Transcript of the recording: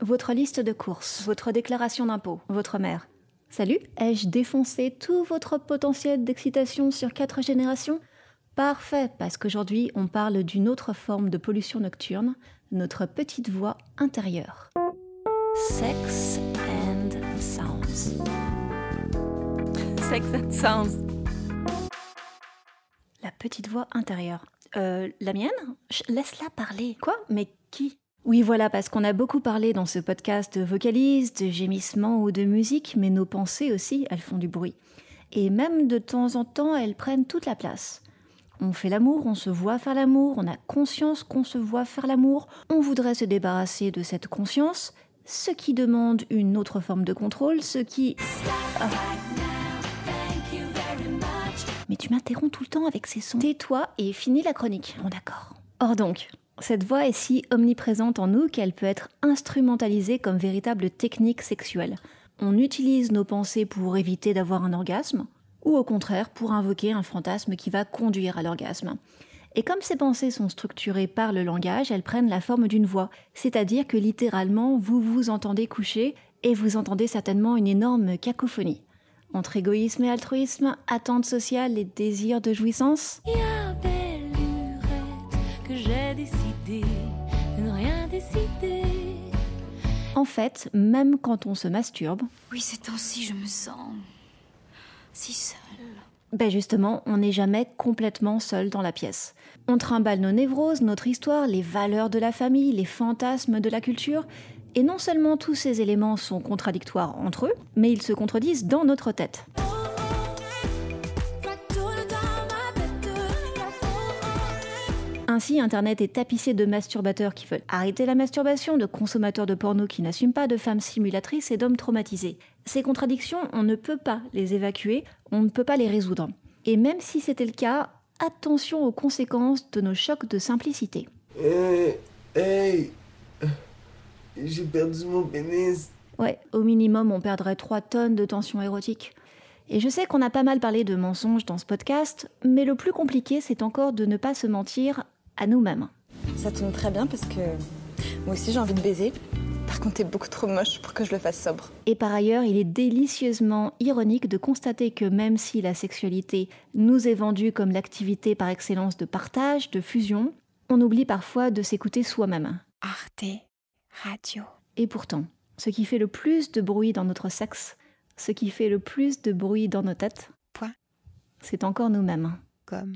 votre liste de courses, votre déclaration d'impôt, votre mère. Salut, ai-je défoncé tout votre potentiel d'excitation sur quatre générations? Parfait, parce qu'aujourd'hui on parle d'une autre forme de pollution nocturne, notre petite voix intérieure. Sex and Sounds. Sex and Sounds. La petite voix intérieure. Euh, la mienne? Laisse-la parler. Quoi? Mais qui? Oui, voilà, parce qu'on a beaucoup parlé dans ce podcast de vocalises, de gémissements ou de musique, mais nos pensées aussi, elles font du bruit. Et même de temps en temps, elles prennent toute la place. On fait l'amour, on se voit faire l'amour, on a conscience qu'on se voit faire l'amour, on voudrait se débarrasser de cette conscience, ce qui demande une autre forme de contrôle, ce qui... Ah. Mais tu m'interromps tout le temps avec ces sons. Tais-toi et finis la chronique. Bon d'accord. Or donc, cette voix est si omniprésente en nous qu'elle peut être instrumentalisée comme véritable technique sexuelle. On utilise nos pensées pour éviter d'avoir un orgasme, ou au contraire pour invoquer un fantasme qui va conduire à l'orgasme. Et comme ces pensées sont structurées par le langage, elles prennent la forme d'une voix, c'est-à-dire que littéralement vous vous entendez coucher et vous entendez certainement une énorme cacophonie. Entre égoïsme et altruisme, attente sociale et désir de jouissance? En fait, même quand on se masturbe. Oui, c'est temps-ci, je me sens si seule. Ben justement, on n'est jamais complètement seul dans la pièce. On trimballe nos névroses, notre histoire, les valeurs de la famille, les fantasmes de la culture, et non seulement tous ces éléments sont contradictoires entre eux, mais ils se contredisent dans notre tête. Ainsi, Internet est tapissé de masturbateurs qui veulent arrêter la masturbation, de consommateurs de porno qui n'assument pas, de femmes simulatrices et d'hommes traumatisés. Ces contradictions, on ne peut pas les évacuer, on ne peut pas les résoudre. Et même si c'était le cas, attention aux conséquences de nos chocs de simplicité. Hey, hey, j'ai perdu mon pénis. Ouais, au minimum, on perdrait 3 tonnes de tension érotique. Et je sais qu'on a pas mal parlé de mensonges dans ce podcast, mais le plus compliqué, c'est encore de ne pas se mentir à nous-mêmes. Ça tombe très bien parce que moi aussi j'ai envie de baiser. Par contre, t'es beaucoup trop moche pour que je le fasse sobre. Et par ailleurs, il est délicieusement ironique de constater que même si la sexualité nous est vendue comme l'activité par excellence de partage, de fusion, on oublie parfois de s'écouter soi-même. Arte Radio. Et pourtant, ce qui fait le plus de bruit dans notre sexe, ce qui fait le plus de bruit dans nos têtes, Point. c'est encore nous-mêmes. Comme